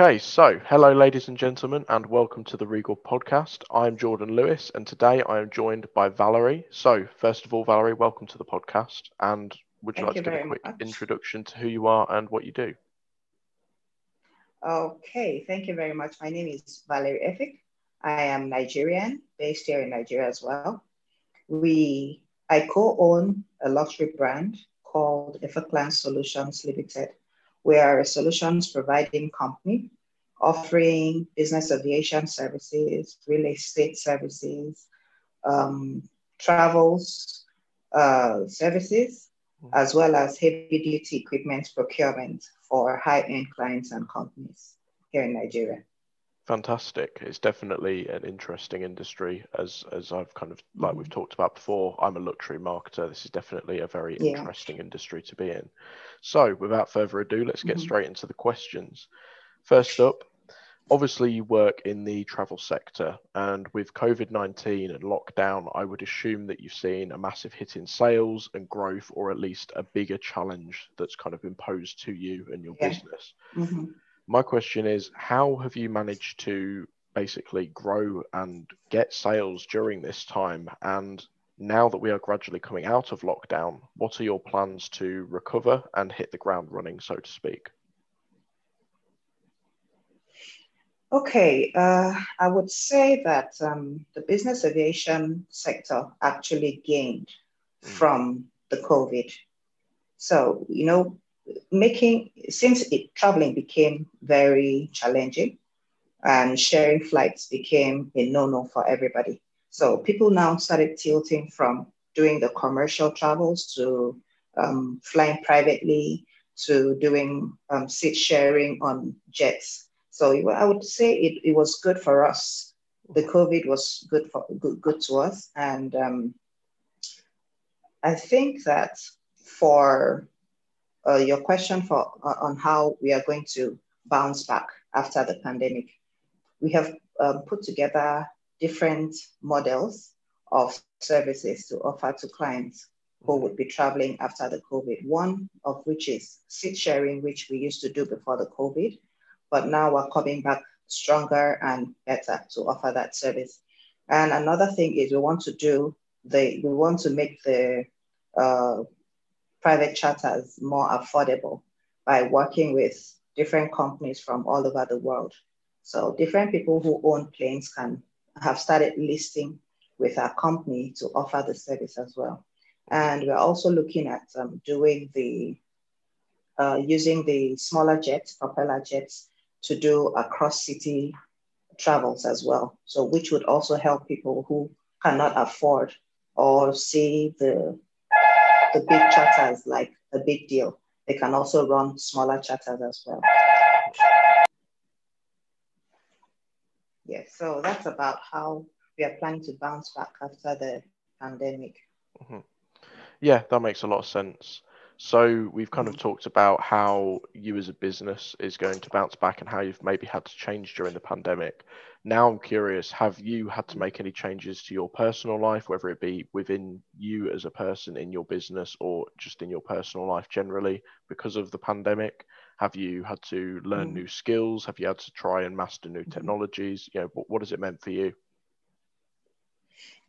Okay, so hello, ladies and gentlemen, and welcome to the Regal podcast. I'm Jordan Lewis, and today I am joined by Valerie. So, first of all, Valerie, welcome to the podcast. And would you Thank like you to give a quick much. introduction to who you are and what you do? Okay, thank you very much. My name is Valerie Effik. I am Nigerian, based here in Nigeria as well. We, I co-own a luxury brand called Efficlan Solutions Limited. We are a solutions providing company offering business aviation services, real estate services, um, travels uh, services, as well as heavy duty equipment procurement for high end clients and companies here in Nigeria. Fantastic. It's definitely an interesting industry, as as I've kind of like Mm-hmm. we've talked about before. I'm a luxury marketer. This is definitely a very Yeah. interesting industry to be in. So, without further ado, let's get Mhm. straight into the questions. First up, obviously you work in the travel sector, and with COVID 19 and lockdown, I would assume that you've seen a massive hit in sales and growth, or at least a bigger challenge that's kind of imposed to you and your Yeah. business. Mhm. My question is, how have you managed to basically grow and get sales during this time? And now that we are gradually coming out of lockdown, what are your plans to recover and hit the ground running, so to speak? Okay, uh, I would say that um, the business aviation sector actually gained Mm. from the COVID. So, you know, making, since it, traveling became very challenging and sharing flights became a no no for everybody. So, people now started tilting from doing the commercial travels to um, flying privately to doing um, seat sharing on jets. So I would say it, it was good for us. The COVID was good for good, good to us, and um, I think that for uh, your question for uh, on how we are going to bounce back after the pandemic, we have um, put together different models of services to offer to clients who would be traveling after the COVID. One of which is seat sharing, which we used to do before the COVID, but now we're coming back stronger and better to offer that service. And another thing is we want to do the we want to make the uh, private charters more affordable by working with different companies from all over the world. So different people who own planes can have started listing with our company to offer the service as well. And we're also looking at um, doing the uh, using the smaller jets, propeller jets, to do across city travels as well. So which would also help people who cannot afford or see the the big charters like a big deal. They can also run smaller charters as well. Yes, so that's about how we are planning to bounce back after the pandemic. Mm-hmm. Yeah, that makes a lot of sense. So we've kind of talked about how you as a business is going to bounce back and how you've maybe had to change during the pandemic. Now I'm curious, have you had to make any changes to your personal life, whether it be within you as a person in your business or just in your personal life generally because of the pandemic? Have you had to learn Mm. new skills? Have you had to try and master new Mhm. technologies? You know, what, what has it meant for you?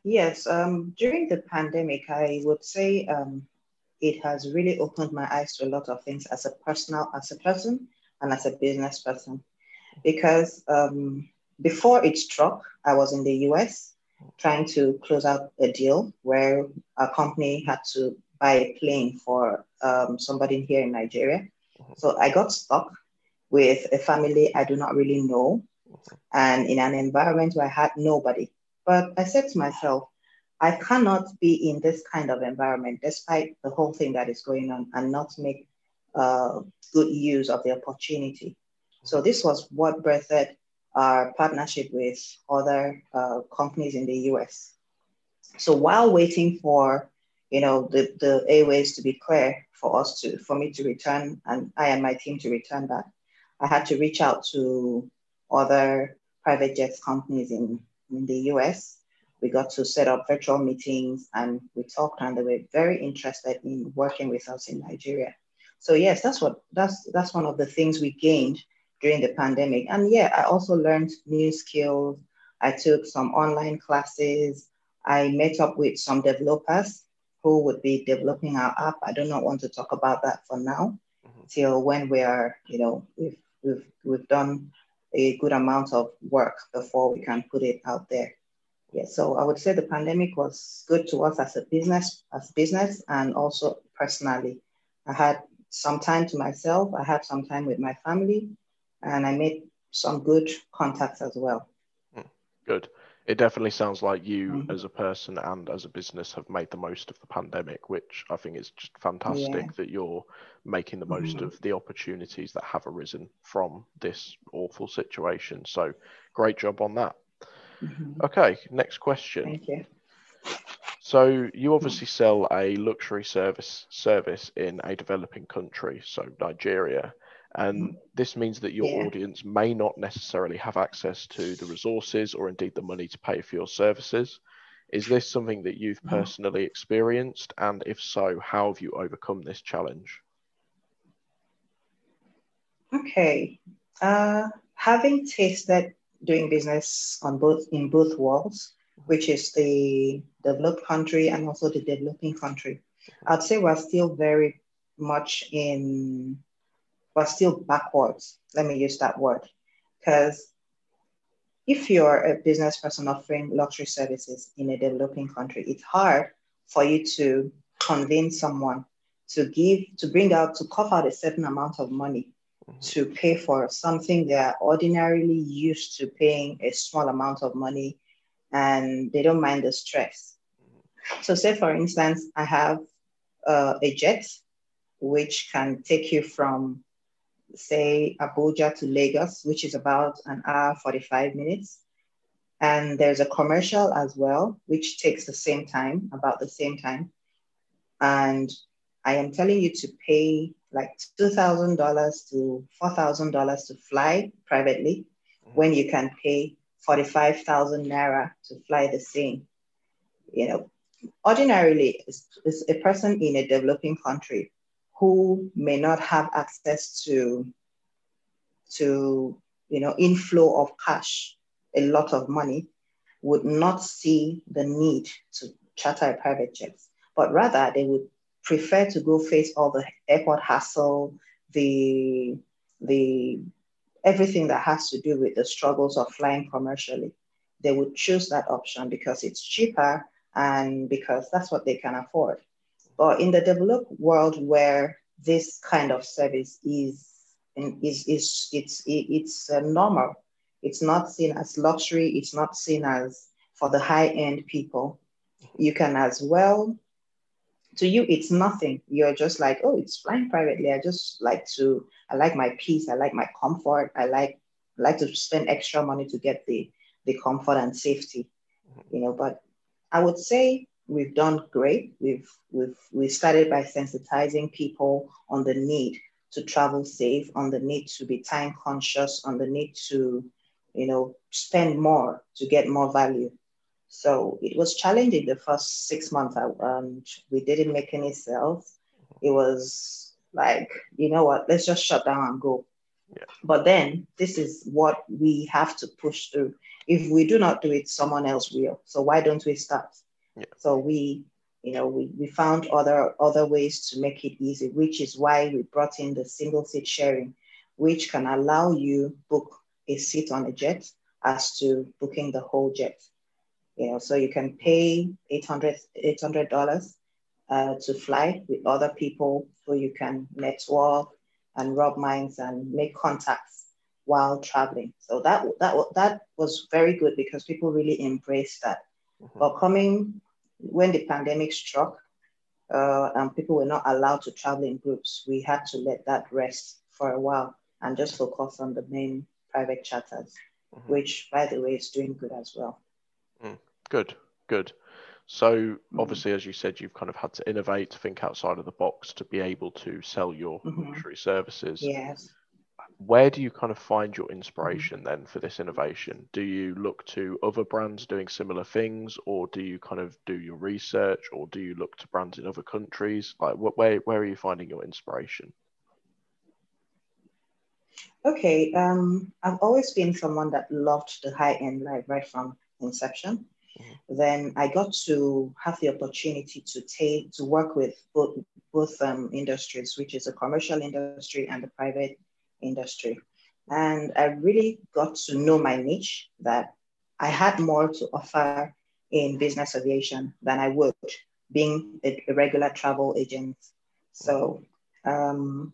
Yes, um, during the pandemic, I would say um, it has really opened my eyes to a lot of things as a personal, as a person, and as a business person. Because um, before it struck, I was in the US trying to close out a deal where a company had to buy a plane for um, somebody here in Nigeria. So I got stuck with a family I do not really know and in an environment where I had nobody. But I said to myself, I cannot be in this kind of environment despite the whole thing that is going on and not make uh, good use of the opportunity. So this was what birthed our partnership with other uh, companies in the US. So while waiting for you know the, the airways to be clear for us to for me to return and I and my team to return back, I had to reach out to other private jets companies in, in the US. We got to set up virtual meetings and we talked and they were very interested in working with us in Nigeria. So yes, that's what that's that's one of the things we gained during the pandemic. And yeah, I also learned new skills. I took some online classes. I met up with some developers who would be developing our app. I do not want to talk about that for now, mm-hmm. till when we are, you know, we've, we've, we've done a good amount of work before we can put it out there. Yeah, so I would say the pandemic was good to us as a business, as business, and also personally. I had some time to myself. I had some time with my family, and I made some good contacts as well. Hmm, good. It definitely sounds like you, mm-hmm. as a person and as a business, have made the most of the pandemic, which I think is just fantastic yeah. that you're making the most mm-hmm. of the opportunities that have arisen from this awful situation. So, great job on that. Mm-hmm. Okay, next question. Thank you. So you obviously sell a luxury service service in a developing country, so Nigeria, and mm-hmm. this means that your yeah. audience may not necessarily have access to the resources or indeed the money to pay for your services. Is this something that you've mm-hmm. personally experienced, and if so, how have you overcome this challenge? Okay, uh, having tasted doing business on both in both worlds, which is the developed country and also the developing country. I'd say we're still very much in, we're still backwards. Let me use that word. Because if you're a business person offering luxury services in a developing country, it's hard for you to convince someone to give, to bring out, to cover out a certain amount of money to pay for something they are ordinarily used to paying a small amount of money and they don't mind the stress. So, say for instance, I have uh, a jet which can take you from, say, Abuja to Lagos, which is about an hour 45 minutes. And there's a commercial as well, which takes the same time, about the same time. And I am telling you to pay like $2,000 to $4,000 to fly privately mm-hmm. when you can pay 45,000 Naira to fly the same. You know, ordinarily, it's, it's a person in a developing country who may not have access to, to you know, inflow of cash, a lot of money, would not see the need to charter a private jet, but rather they would prefer to go face all the airport hassle, the the everything that has to do with the struggles of flying commercially. They would choose that option because it's cheaper and because that's what they can afford. But in the developed world where this kind of service is is is it's it's uh, normal. It's not seen as luxury. It's not seen as for the high end people. You can as well to you it's nothing. You're just like oh it's flying privately. I just like to i like my peace. I like my comfort. I like I like to spend extra money to get the the comfort and safety you know. But i would say we've done great. We've we've we started by sensitizing people on the need to travel safe on the need to be time conscious on the need to you know spend more to get more value so it was challenging the first six months. Um, we didn't make any sales. It was like, you know what, let's just shut down and go. Yeah. But then this is what we have to push through. If we do not do it, someone else will. So why don't we start? Yeah. So we, you know, we, we found other other ways to make it easy, which is why we brought in the single seat sharing, which can allow you book a seat on a jet as to booking the whole jet. You know, so you can pay 800 $800 uh, to fly with other people so you can network and rub minds and make contacts while traveling. So that that that was very good because people really embraced that. Mm-hmm. But coming when the pandemic struck uh, and people were not allowed to travel in groups, we had to let that rest for a while and just focus on the main private charters, mm-hmm. which by the way is doing good as well. Mm. Good, good. So mm-hmm. obviously, as you said, you've kind of had to innovate, think outside of the box to be able to sell your mm-hmm. luxury services. Yes. Where do you kind of find your inspiration mm-hmm. then for this innovation? Do you look to other brands doing similar things, or do you kind of do your research, or do you look to brands in other countries? Like, what, where where are you finding your inspiration? Okay, um, I've always been someone that loved the high end life right from inception. Mm-hmm. Then I got to have the opportunity to take to work with both both um, industries, which is the commercial industry and the private industry, and I really got to know my niche. That I had more to offer in business aviation than I would being a, a regular travel agent. So um,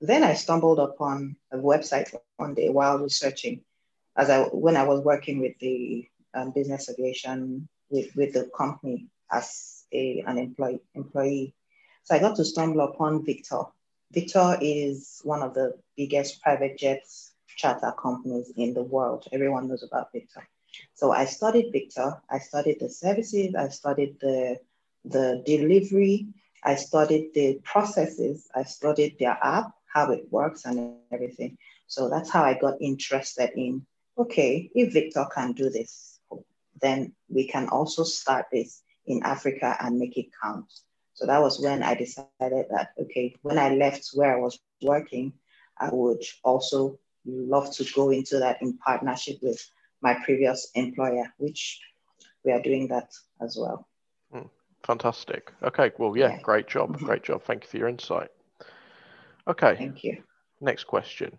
then I stumbled upon a website one day while researching, as I when I was working with the um, business aviation with, with the company as a, an employee employee. So I got to stumble upon Victor. Victor is one of the biggest private jets charter companies in the world. Everyone knows about Victor. So I studied Victor. I studied the services. I studied the the delivery. I studied the processes. I studied their app how it works and everything. So that's how I got interested in okay, if Victor can do this, then we can also start this in Africa and make it count. So that was when I decided that, okay, when I left where I was working, I would also love to go into that in partnership with my previous employer, which we are doing that as well. Mm, fantastic. Okay, well, yeah, yeah. great job. Mm-hmm. Great job. Thank you for your insight. Okay. Thank you. Next question.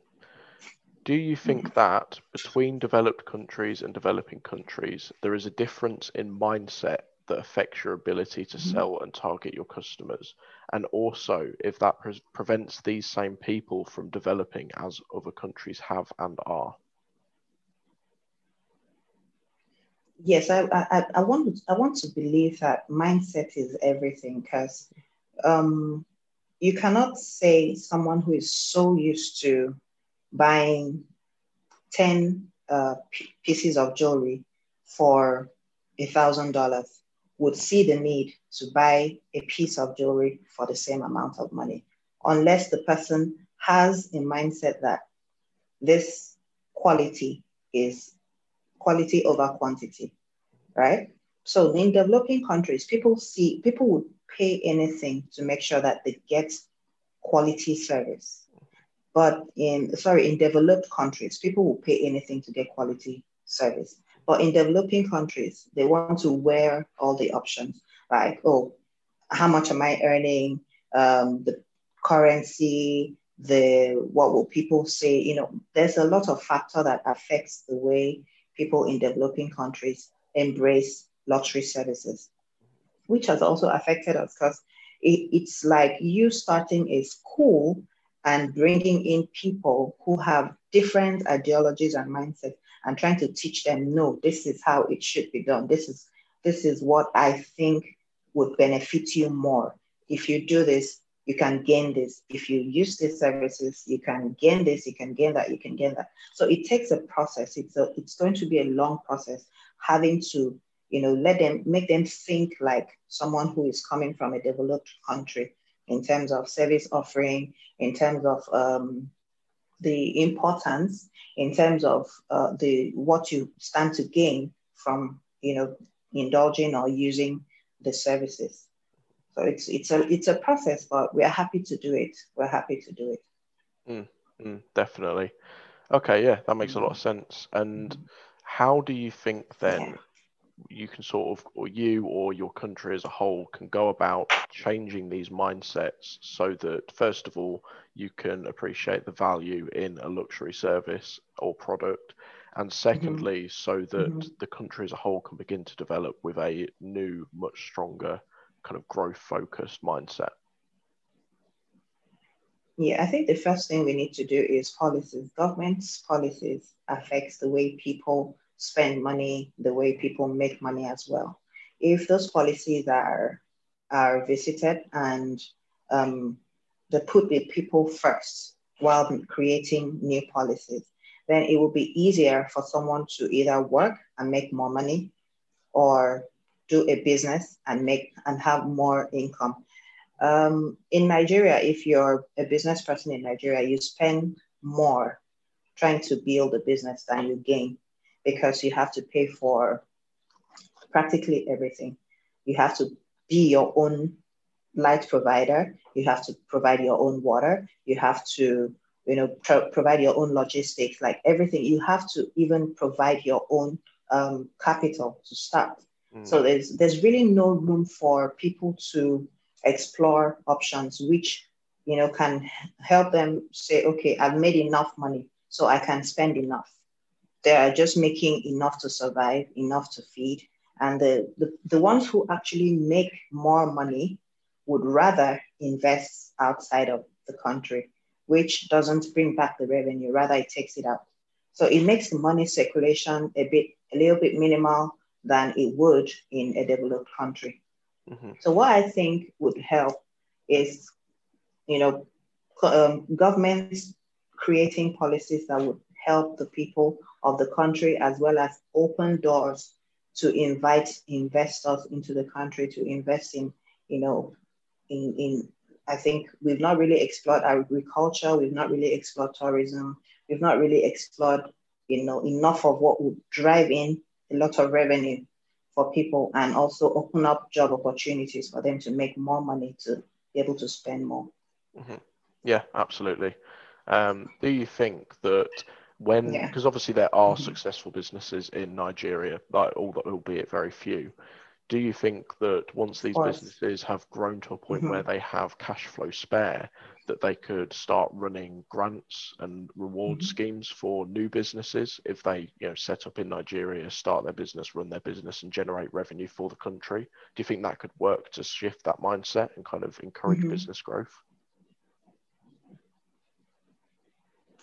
Do you think mm-hmm. that between developed countries and developing countries, there is a difference in mindset that affects your ability to mm-hmm. sell and target your customers? And also, if that pre- prevents these same people from developing as other countries have and are? Yes, I, I, I want I want to believe that mindset is everything because um, you cannot say someone who is so used to buying 10 uh, pieces of jewelry for a thousand dollars would see the need to buy a piece of jewelry for the same amount of money unless the person has a mindset that this quality is quality over quantity right so in developing countries people see people would pay anything to make sure that they get quality service. But in, sorry, in developed countries, people will pay anything to get quality service. But in developing countries, they want to wear all the options like, oh, how much am I earning? Um, the currency, the what will people say? You know, there's a lot of factor that affects the way people in developing countries embrace luxury services which has also affected us because it, it's like you starting a school and bringing in people who have different ideologies and mindsets and trying to teach them no this is how it should be done. This is this is what i think would benefit you more. If you do this you can gain this. If you use these services you can gain this you can gain that you can gain that. So it takes a process. It's a it's going to be a long process having to you know, let them make them think like someone who is coming from a developed country in terms of service offering, in terms of um, the importance, in terms of uh, the what you stand to gain from you know indulging or using the services. So it's it's a it's a process, but we are happy to do it. We're happy to do it. Mm, mm, definitely. Okay, yeah, that makes a lot of sense. And how do you think then yeah you can sort of, or you or your country as a whole can go about changing these mindsets so that, first of all, you can appreciate the value in a luxury service or product. And secondly, mm-hmm. so that mm-hmm. the country as a whole can begin to develop with a new, much stronger kind of growth focused mindset. Yeah, I think the first thing we need to do is policies. Government's policies affects the way people spend money the way people make money as well. If those policies are are visited and um, they put the people first while creating new policies, then it will be easier for someone to either work and make more money or do a business and make and have more income. Um, in Nigeria, if you're a business person in Nigeria, you spend more trying to build a business than you gain because you have to pay for practically everything. You have to be your own light provider. You have to provide your own water. You have to you know, pro- provide your own logistics, like everything. You have to even provide your own um, capital to start. Mm. So there's there's really no room for people to explore options which you know can help them say, okay, I've made enough money, so I can spend enough. They are just making enough to survive, enough to feed. And the, the, the ones who actually make more money would rather invest outside of the country, which doesn't bring back the revenue, rather it takes it out. So it makes the money circulation a bit, a little bit minimal than it would in a developed country. Mm-hmm. So what I think would help is, you know, um, governments creating policies that would help the people of the country as well as open doors to invite investors into the country to invest in, you know, in, in I think we've not really explored agriculture, we've not really explored tourism, we've not really explored, you know, enough of what would drive in a lot of revenue for people and also open up job opportunities for them to make more money to be able to spend more. Mm-hmm. Yeah, absolutely. Um, do you think that when because yeah. obviously there are mm-hmm. successful businesses in Nigeria, like all albeit very few. Do you think that once these businesses have grown to a point mm-hmm. where they have cash flow spare, that they could start running grants and reward mm-hmm. schemes for new businesses if they, you know, set up in Nigeria, start their business, run their business, and generate revenue for the country? Do you think that could work to shift that mindset and kind of encourage mm-hmm. business growth?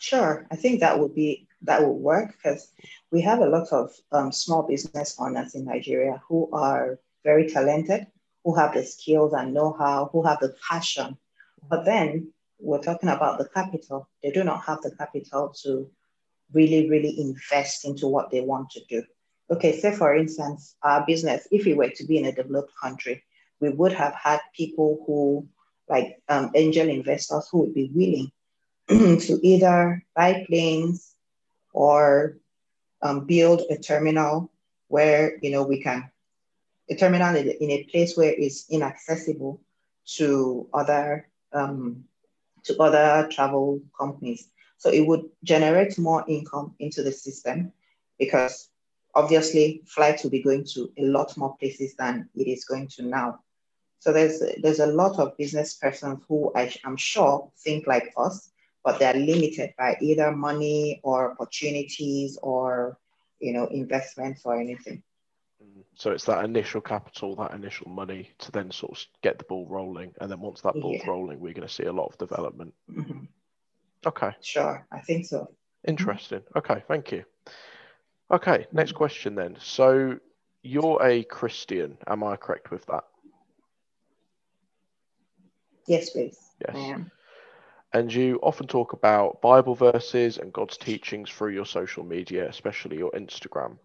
Sure, I think that would be that would work because we have a lot of um, small business owners in Nigeria who are very talented, who have the skills and know-how, who have the passion. But then we're talking about the capital. They do not have the capital to really, really invest into what they want to do. Okay, say for instance, our business, if we were to be in a developed country, we would have had people who, like um, angel investors, who would be willing to either buy planes or um, build a terminal where you know we can a terminal in a place where it's inaccessible to other um, to other travel companies. So it would generate more income into the system because obviously flights will be going to a lot more places than it is going to now. So there's there's a lot of business persons who I, I'm sure think like us but they're limited by either money or opportunities or you know investments or anything. Mm. so it's that initial capital that initial money to then sort of get the ball rolling. And then once that ball's yeah. rolling we're going to see a lot of development. Mm-hmm. okay. Sure. I think so. Interesting. Okay. Thank you. Okay. Next mm-hmm. question then. So you're a christian. Am i correct with that? Yes please. Yes. I am and you often talk about Bible verses and God's teachings through your social media, especially your Instagram.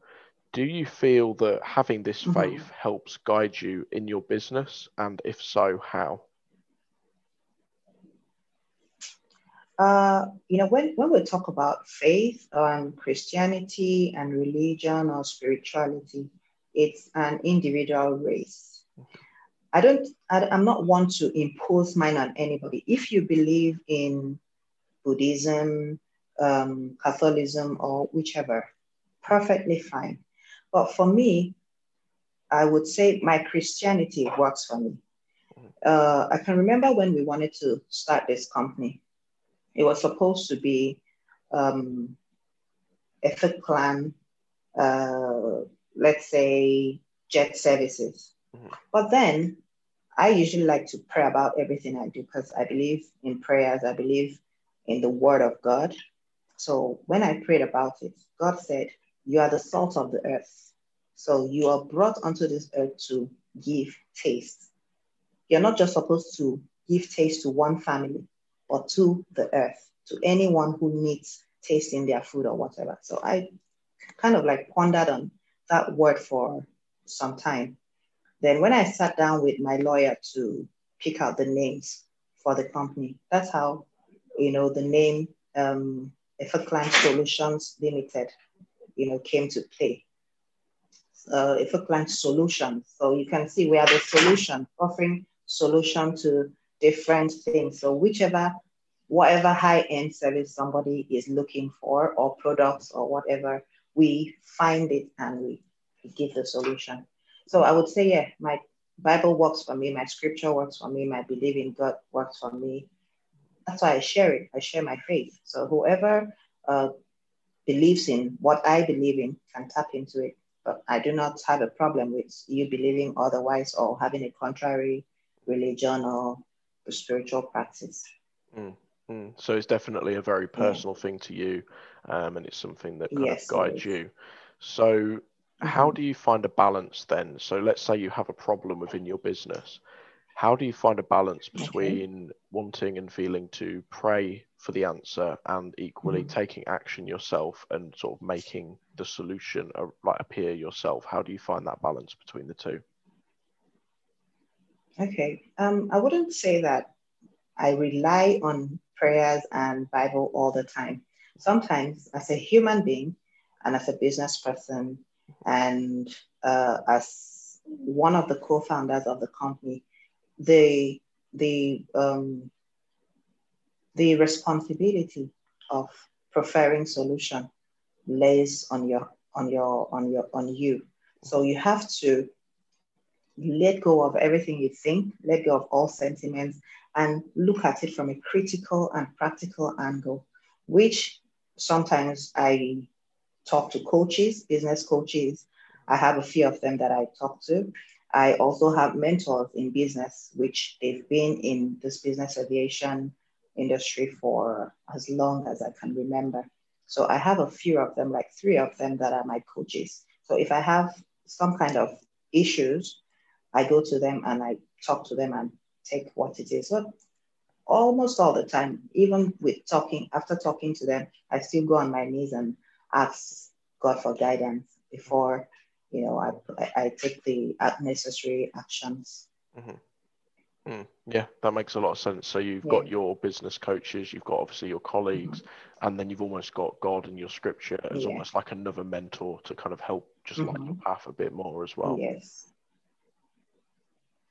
Do you feel that having this mm-hmm. faith helps guide you in your business? And if so, how? Uh, you know, when, when we talk about faith and Christianity and religion or spirituality, it's an individual race. I don't, I, am not one to impose mine on anybody. If you believe in Buddhism, um, Catholicism, or whichever, perfectly fine. But for me, I would say my Christianity works for me. Uh, I can remember when we wanted to start this company, it was supposed to be um, a Clan, uh, let's say jet services. Mm-hmm. But then I usually like to pray about everything I do because I believe in prayers, I believe in the word of God. So when I prayed about it, God said, You are the salt of the earth. So you are brought onto this earth to give taste. You're not just supposed to give taste to one family, but to the earth, to anyone who needs taste in their food or whatever. So I kind of like pondered on that word for some time. Then when I sat down with my lawyer to pick out the names for the company, that's how, you know, the name um, Client Solutions Limited, you know, came to play. Uh, Client Solutions. So you can see we are the solution, offering solution to different things. So whichever whatever high end service somebody is looking for or products or whatever, we find it and we give the solution. So I would say, yeah, my Bible works for me, my scripture works for me, my belief in God works for me. That's why I share it. I share my faith. So whoever uh, believes in what I believe in can tap into it. But I do not have a problem with you believing otherwise or having a contrary religion or spiritual practice. Mm, mm. So it's definitely a very personal yeah. thing to you, um, and it's something that kind yes, of guides you. So how mm-hmm. do you find a balance then? So let's say you have a problem within your business. How do you find a balance between okay. wanting and feeling to pray for the answer and equally mm-hmm. taking action yourself and sort of making the solution uh, like appear yourself? How do you find that balance between the two? Okay, um, I wouldn't say that I rely on prayers and Bible all the time. Sometimes, as a human being and as a business person, and uh, as one of the co-founders of the company, the the um, the responsibility of preferring solution lays on your on your on your on you. So you have to let go of everything you think, let go of all sentiments, and look at it from a critical and practical angle, which sometimes I talk to coaches, business coaches. I have a few of them that I talk to. I also have mentors in business, which they've been in this business aviation industry for as long as I can remember. So I have a few of them, like three of them that are my coaches. So if I have some kind of issues, I go to them and I talk to them and take what it is. So almost all the time, even with talking, after talking to them, I still go on my knees and ask God for guidance before, you know, I, I take the necessary actions. Mm-hmm. Mm, yeah, that makes a lot of sense. So you've yeah. got your business coaches, you've got obviously your colleagues, mm-hmm. and then you've almost got God and your scripture as yeah. almost like another mentor to kind of help just mm-hmm. light your path a bit more as well. Yes,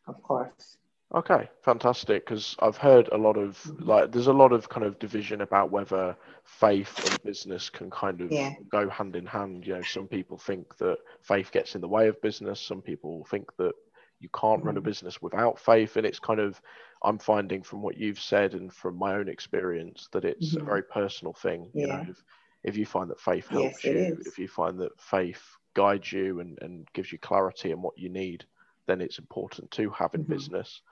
of course. Okay, fantastic. Because I've heard a lot of like, there's a lot of kind of division about whether faith and business can kind of yeah. go hand in hand. You know, some people think that faith gets in the way of business. Some people think that you can't run a mm-hmm. business without faith. And it's kind of, I'm finding from what you've said and from my own experience that it's mm-hmm. a very personal thing. Yeah. You know, if, if you find that faith helps yes, you, if you find that faith guides you and, and gives you clarity and what you need, then it's important to have in mm-hmm. business.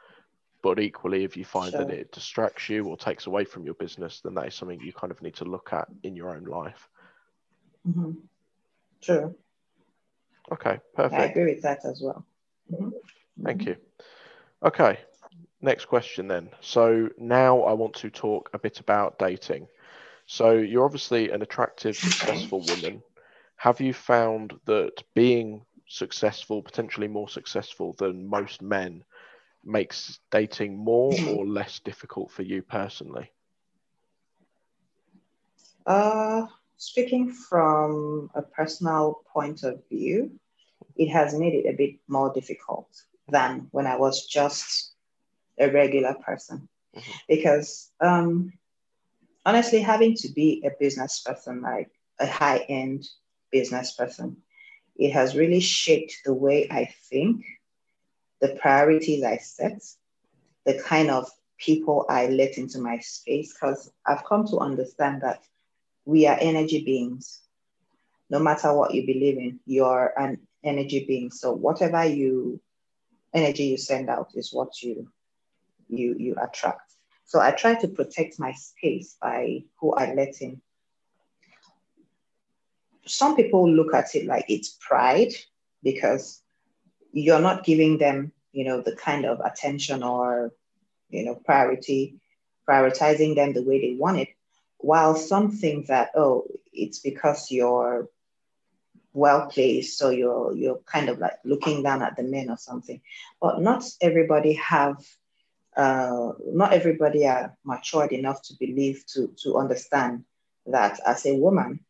But equally, if you find sure. that it distracts you or takes away from your business, then that is something you kind of need to look at in your own life. Mm-hmm. True. Okay, perfect. I agree with that as well. Mm-hmm. Thank you. Okay, next question then. So now I want to talk a bit about dating. So you're obviously an attractive, successful woman. Have you found that being successful, potentially more successful than most men, makes dating more or less difficult for you personally? Uh, speaking from a personal point of view, it has made it a bit more difficult than when I was just a regular person. Mm-hmm. Because um, honestly, having to be a business person, like a high end business person, it has really shaped the way I think the priorities I set, the kind of people I let into my space, because I've come to understand that we are energy beings. No matter what you believe in, you're an energy being. So whatever you energy you send out is what you you you attract. So I try to protect my space by who I let in. Some people look at it like it's pride because you're not giving them, you know, the kind of attention or, you know, priority, prioritizing them the way they want it. While some think that, oh, it's because you're well placed, so you're you're kind of like looking down at the men or something. But not everybody have uh, not everybody are matured enough to believe to to understand that as a woman,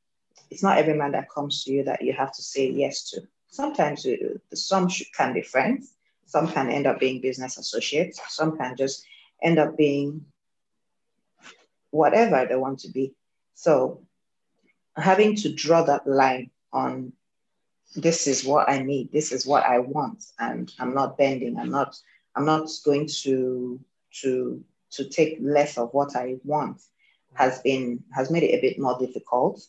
it's not every man that comes to you that you have to say yes to sometimes uh, some can be friends, some can end up being business associates, some can just end up being whatever they want to be. So having to draw that line on this is what I need, this is what I want, and I'm not bending, I'm not, I'm not going to to to take less of what I want has been has made it a bit more difficult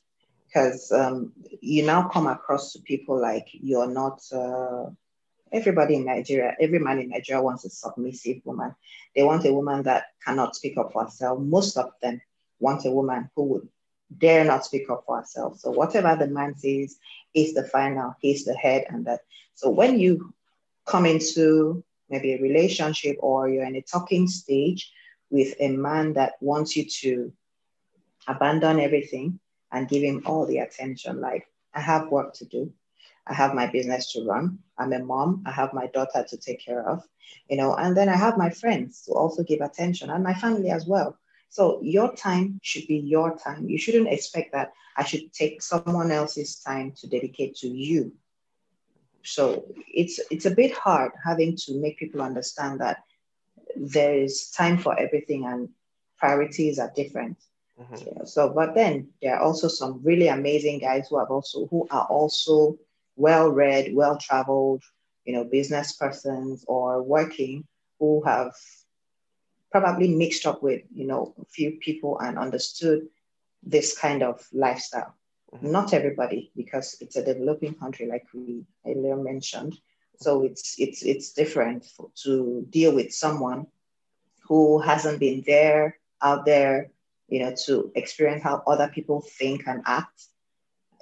because um, you now come across to people like you're not uh, everybody in Nigeria, every man in Nigeria wants a submissive woman. They want a woman that cannot speak up for herself. Most of them want a woman who would dare not speak up for herself. So whatever the man says is the final, he's the head and that. So when you come into maybe a relationship or you're in a talking stage with a man that wants you to abandon everything and give him all the attention, like I have work to do. I have my business to run. I'm a mom. I have my daughter to take care of, you know, and then I have my friends to also give attention and my family as well. So your time should be your time. You shouldn't expect that I should take someone else's time to dedicate to you. So it's it's a bit hard having to make people understand that there is time for everything and priorities are different. Mm-hmm. Yeah, so, but then there are also some really amazing guys who have also who are also well read, well traveled, you know, business persons or working who have probably mixed up with, you know, a few people and understood this kind of lifestyle. Mm-hmm. Not everybody, because it's a developing country, like we earlier mentioned. So it's it's it's different for, to deal with someone who hasn't been there out there, you know, to experience how other people think and act.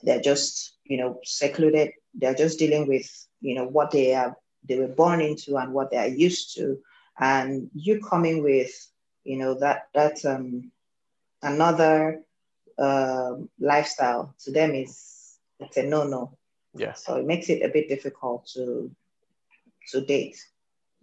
They're just, you know, secluded. They're just dealing with you know what they are they were born into and what they are used to. And you coming with you know that that um another uh, lifestyle to them is it's a no no yeah so it makes it a bit difficult to to date.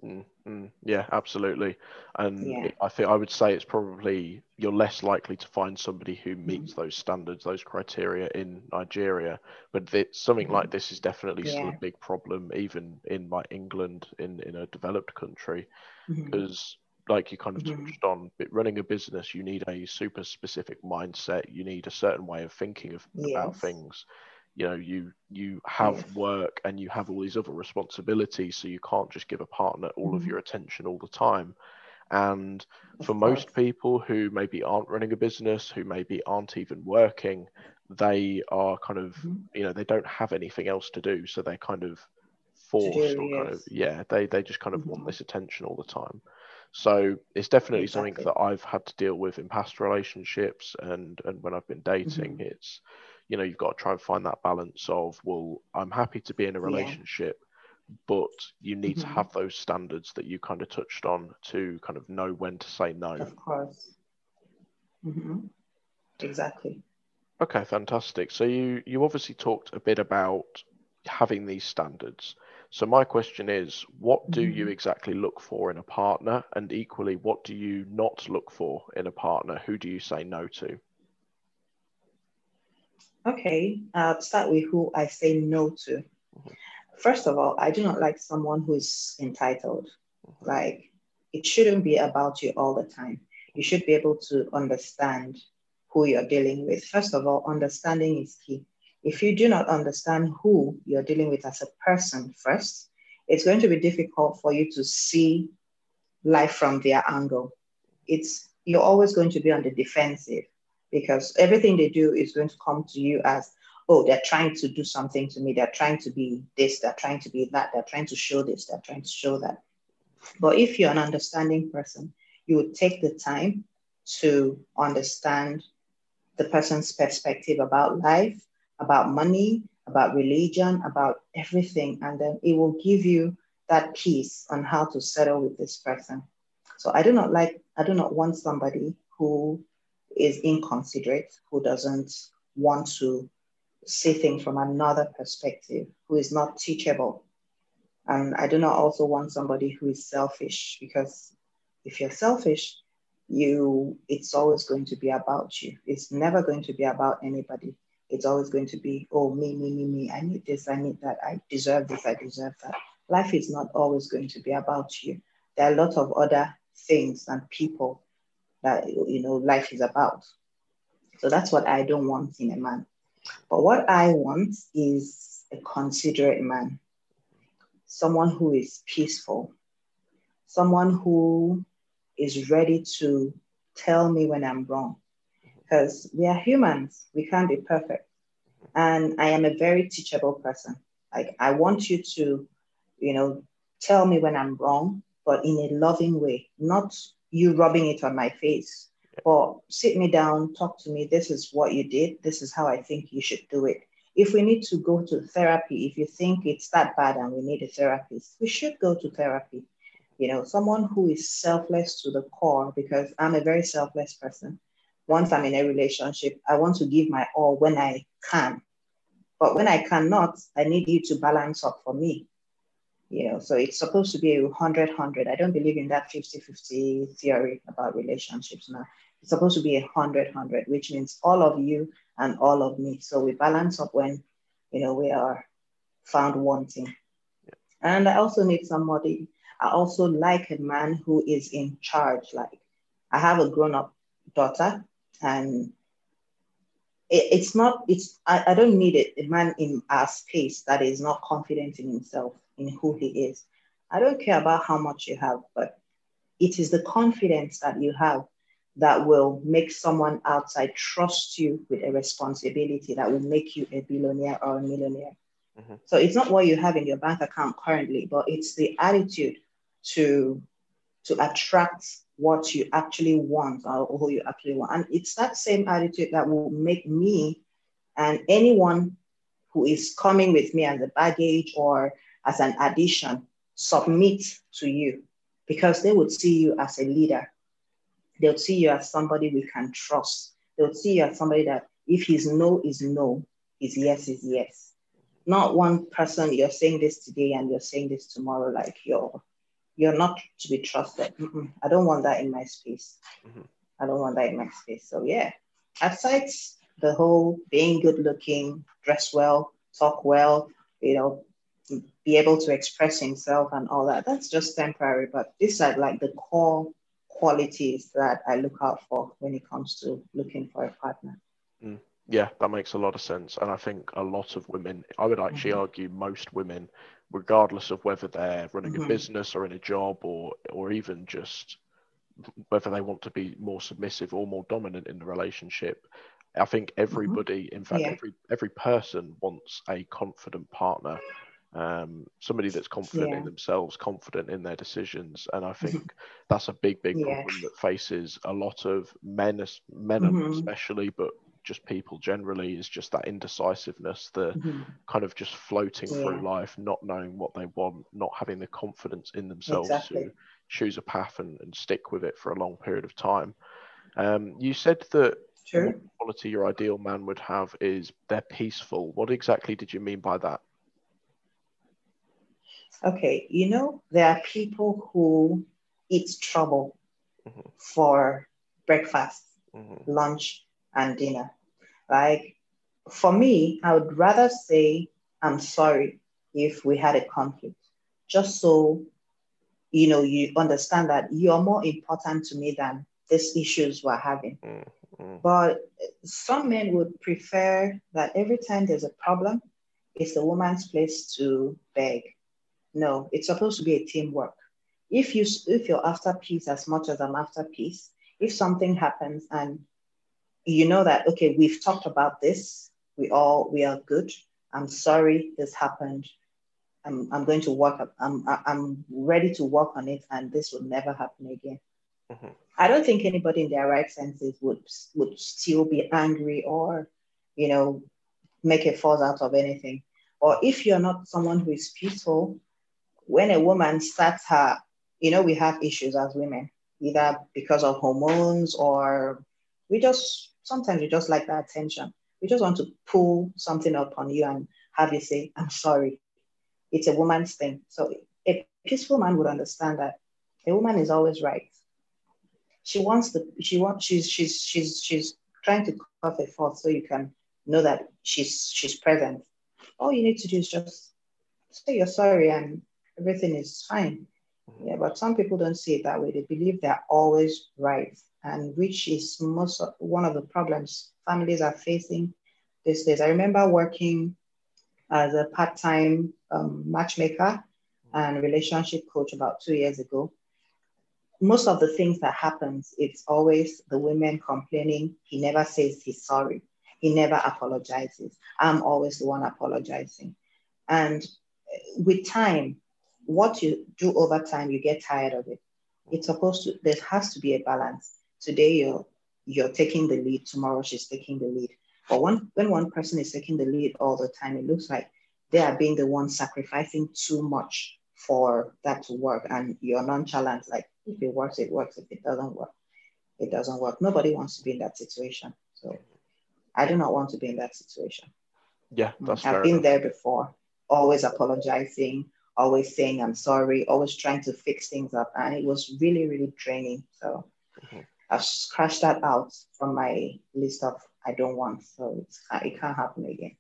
Mm, mm, yeah, absolutely. And yeah. I think I would say it's probably you're less likely to find somebody who mm-hmm. meets mm those standards, those criteria in Nigeria. But something mm like this is definitely yeah. still a big problem, even in like England, in in a developed country, because mm-hmm. like you kind of mm-hmm. touched on, running a business, you need a super specific mindset. You need a certain way of thinking of yes. about things you know you you have work and you have all these other responsibilities so you can't just give a partner all mm-hmm. of your attention all the time and for most people who maybe aren't running a business who maybe aren't even working they are kind of mm-hmm. you know they don't have anything else to do so they're kind of forced do, or yes. kind of yeah they they just kind of mm-hmm. want this attention all the time so it's definitely exactly. something that i've had to deal with in past relationships and and when i've been dating mm-hmm. it's you know you've got to try and find that balance of well i'm happy to be in a relationship yeah. but you need mm-hmm. to have those standards that you kind of touched on to kind of know when to say no of course mm-hmm. exactly okay fantastic so you you obviously talked a bit about having these standards so my question is what do mm-hmm. you exactly look for in a partner and equally what do you not look for in a partner who do you say no to Okay, I'll start with who I say no to. First of all, I do not like someone who is entitled. Mm-hmm. Like, it shouldn't be about you all the time. You should be able to understand who you're dealing with. First of all, understanding is key. If you do not understand who you're dealing with as a person first, it's going to be difficult for you to see life from their angle. It's you're always going to be on the defensive because everything they do is going to come to you as, oh, they're trying to do something to me. They're trying to be this, they're trying to be that, they're trying to show this, they're trying to show that. But if you're an understanding person, you would take the time to understand the person's perspective about life, about money, about religion, about everything. And then it will give you that peace on how to settle with this person. So I do not like, I do not want somebody who is inconsiderate, who doesn't want to see things from another perspective, who is not teachable. And I do not also want somebody who is selfish because if you're selfish, you it's always going to be about you. It's never going to be about anybody. It's always going to be, oh, me, me, me, me. I need this, I need that, I deserve this, I deserve that. Life is not always going to be about you. There are a lot of other things and people that you know life is about. So that's what I don't want in a man. But what I want is a considerate man, someone who is peaceful, someone who is ready to tell me when I'm wrong. Because we are humans, we can't be perfect. And I am a very teachable person. Like I want you to, you know, tell me when I'm wrong, but in a loving way, not you rubbing it on my face. Or sit me down, talk to me. This is what you did. This is how I think you should do it. If we need to go to therapy, if you think it's that bad and we need a therapist, we should go to therapy. You know, someone who is selfless to the core, because I'm a very selfless person. Once I'm in a relationship, I want to give my all when I can. But when I cannot, I need you to balance up for me you know so it's supposed to be a 100 100 i don't believe in that 50 50 theory about relationships now. It's supposed to be a 100 100 which means all of you and all of me. So we balance up when you know we are found wanting. And i also need somebody i also like a man who is in charge like i have a grown-up daughter and it, it's not it's I, I don't need a, a man in our space that is not confident in himself in who he is. I don't care about how much you have, but it is the confidence that you have that will make someone outside trust you with a responsibility that will make you a billionaire or a millionaire. Mm-hmm. So it's not what you have in your bank account currently, but it's the attitude to to attract what you actually want or who you actually want. And it's that same attitude that will make me and anyone who is coming with me as a baggage or as an addition submit to you because they would see you as a leader. They'll see you as somebody we can trust. They'll see you as somebody that if his no is no, his yes is yes. Not one person you're saying this today and you're saying this tomorrow, like you're you're not to be trusted. Mm-mm. I don't want that in my space. Mm-hmm. I don't want that in my space. So yeah, aside the whole being good looking, dress well, talk well, you know, be able to express himself and all that. That's just temporary, but these are like the core qualities that I look out for when it comes to looking for a partner. Mm. Yeah, that makes a lot of sense. And I think a lot of women, I would actually mm-hmm. argue most women, regardless of whether they're running mm-hmm. a business or in a job or or even just whether they want to be more submissive or more dominant in the relationship, I think mm-hmm. everybody, mm-hmm. in fact, yeah. every every person wants a confident partner um, somebody that's confident yeah. in themselves, confident in their decisions, and I think that's a big, big yeah. problem that faces a lot of men, men mm-hmm. especially, but just people generally is just that indecisiveness, the mm-hmm. kind of just floating yeah. through life, not knowing what they want, not having the confidence in themselves exactly. to choose a path and, and stick with it for a long period of time. Um, you said that the quality your ideal man would have is they're peaceful. What exactly did you mean by that? Okay, you know, there are people who eat trouble mm-hmm. for breakfast, mm-hmm. lunch, and dinner. Like for me, I would rather say I'm sorry if we had a conflict, just so you know you understand that you're more important to me than these issues we're having. Mm-hmm. But some men would prefer that every time there's a problem, it's the woman's place to beg no, it's supposed to be a teamwork. If you if you're after peace as much as I'm after peace, if something happens and you know that okay, we've talked about this, we all we are good. I'm sorry this happened. I'm, I'm going to work. I'm, I'm ready to work on it, and this will never happen again. Mm-hmm. I don't think anybody in their right senses would would still be angry or, you know, make a fuss out of anything. Or if you're not someone who is peaceful, when a woman starts her, you know, we have issues as women, either because of hormones or we just sometimes we just like that attention. We just want to pull something up on you and have you say, I'm sorry. It's a woman's thing. So a peaceful man would understand that a woman is always right. She wants the she wants she's she's she's she's trying to cut a forth so you can know that she's she's present. All you need to do is just say you're sorry and everything is fine. Mm-hmm. Yeah, but some people don't see it that way. They believe they're always right. and which is most of, one of the problems families are facing these days. I remember working as a part-time um, matchmaker and relationship coach about two years ago. Most of the things that happens, it's always the women complaining. He never says he's sorry. He never apologizes. I'm always the one apologizing. And with time, what you do over time, you get tired of it. It's supposed to, there has to be a balance. Today you're you're taking the lead, tomorrow she's taking the lead. But one, when one person is taking the lead all the time, it looks like they are being the one sacrificing too much for that to work. And you're nonchalant, like if it works, it works. If it doesn't work, it doesn't work. Nobody wants to be in that situation. So I do not want to be in that situation. Yeah, that's I've been enough. there before, always apologizing, always saying I'm sorry, always trying to fix things up. And it was really, really draining. So mm-hmm. I've scratched that out from my list of I don't want. So it's, it can't happen again.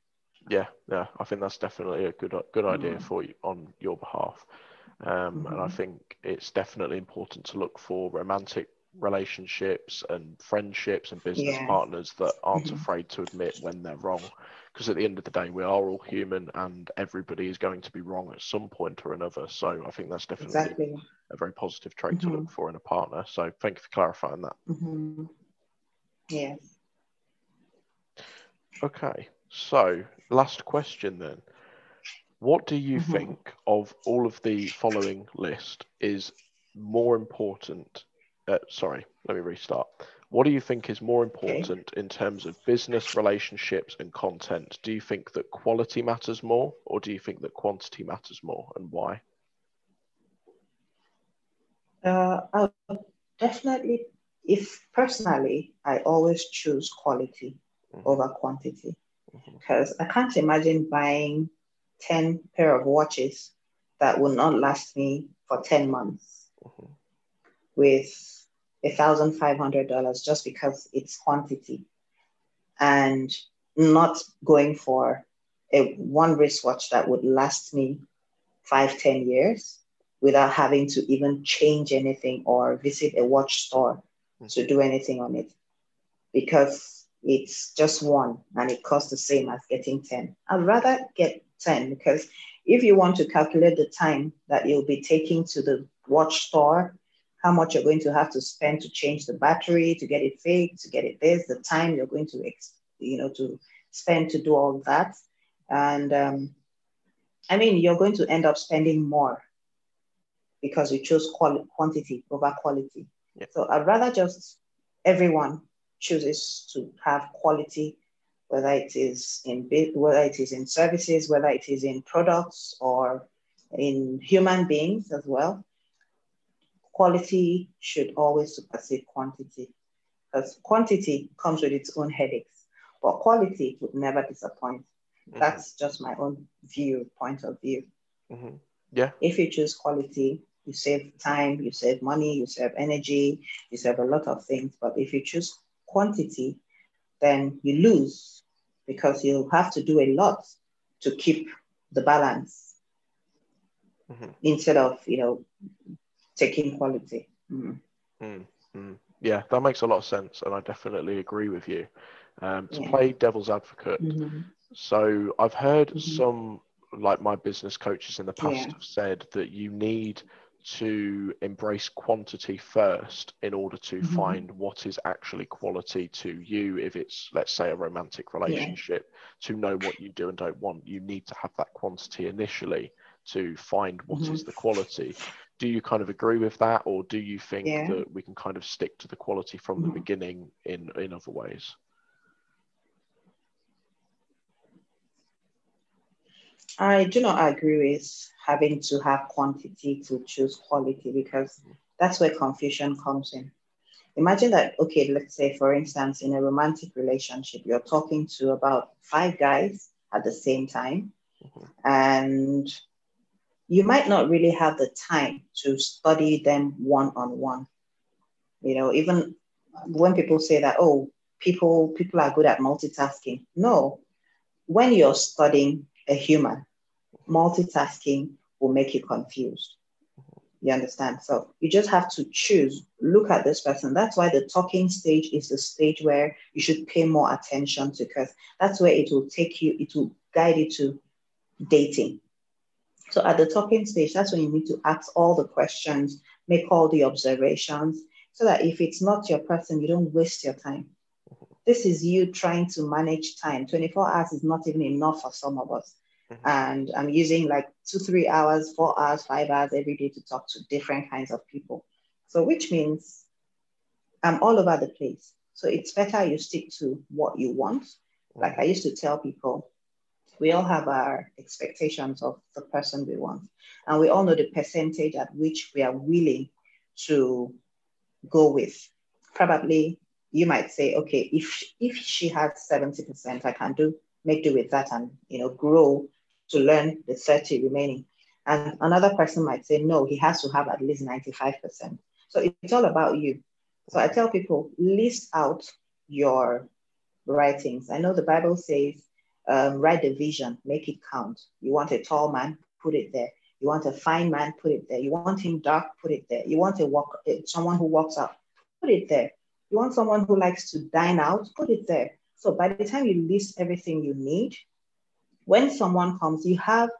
Yeah, yeah, I think that's definitely a good good idea mm-hmm. for you on your behalf. Um, mm-hmm. And I mm-hmm. think it's definitely important to look for romantic relationships and friendships and business yeah. partners that aren't mm-hmm. afraid to admit when they're wrong because at the end of the day we are all human and everybody is going to be wrong at some point or another so i think that's definitely exactly. a very positive trait mm-hmm. to look mm-hmm. for in a partner so thank you for clarifying that mm-hmm. yes okay so last question then what do you mm-hmm. think of all of the following list is more important uh, sorry, let me restart. What do you think is more important in terms of business relationships and content? Do you think that quality matters more, or do you think that quantity matters more, and why? Uh, definitely, if personally, I always choose quality mm-hmm. over quantity because mm-hmm. I can't imagine buying 10 pair of watches that will not last me for 10 months. Mm-hmm with $1,500 just because it's quantity and not going for a one wristwatch that would last me five, 10 years without having to even change anything or visit a watch store to do anything on it because it's just one and it costs the same as getting 10. I'd rather get 10 because if you want to calculate the time that you'll be taking to the watch store how much you're going to have to spend to change the battery, to get it fixed, to get it this, the time you're going to, you know, to spend to do all that. And um, I mean, you're going to end up spending more because you chose quality, quantity over quality. Yeah. So I'd rather just everyone chooses to have quality, whether it is in whether it is in services, whether it is in products or in human beings as well quality should always supersede quantity because quantity comes with its own headaches, but quality would never disappoint. Mm-hmm. That's just my own view, point of view. Mm-hmm. Yeah. If you choose quality, you save time, you save money, you save energy, you save a lot of things. But if you choose quantity, then you lose because you have to do a lot to keep the balance mm-hmm. instead of you know taking quality. Mm. Mm, mm. Yeah, that makes a lot of sense, and I definitely agree with you. Um, to yeah. play devil's advocate, mm-hmm. so I've heard mm-hmm. some, like my business coaches in the past, yeah. have said that you need to embrace quantity first in order to mm-hmm. find what is actually quality to you if it's let's say a romantic relationship yeah. to know what you do and don't want you need to have that quantity initially to find what mm-hmm. is the quality do you kind of agree with that or do you think yeah. that we can kind of stick to the quality from mm-hmm. the beginning in in other ways i do not agree with having to have quantity to choose quality because that's where confusion comes in imagine that okay let's say for instance in a romantic relationship you're talking to about five guys at the same time mm-hmm. and you might not really have the time to study them one on one. You know, even when people say that, oh, people people are good at multitasking. No, when you're studying a human, multitasking will make you confused You understand? So you just have to choose, look at this person. That's why the talking stage is the stage where you should pay more attention to, because that's where it will take you, it will guide you to dating. So at the talking stage, that's when you need to ask all the questions, make all the observations, so that if it's not your person, you don't waste your time. This is you trying to manage time. 24 hours is not even enough for some of us. Mm-hmm. And I'm using like two, three hours, four hours, five hours every day to talk to different kinds of people. So, which means I'm all over the place. So, it's better you stick to what you want. Like I used to tell people, we all have our expectations of the person we want. And we all know the percentage at which we are willing to go with. Probably you might say, okay, if if she has 70%, I can do make do with that and you know grow to learn the 30 remaining. And another person might say, no, he has to have at least 95%. So it's all about you. So I tell people, list out your writings. I know the Bible says, um, write the vision, make it count. You want a tall man, put it there. You want a fine man, put it there. You want him dark, put it there. You want a walk, eh, someone who walks up, put it there. You want someone who likes to dine out, put it there. So by the time you list everything you need, when someone comes, you have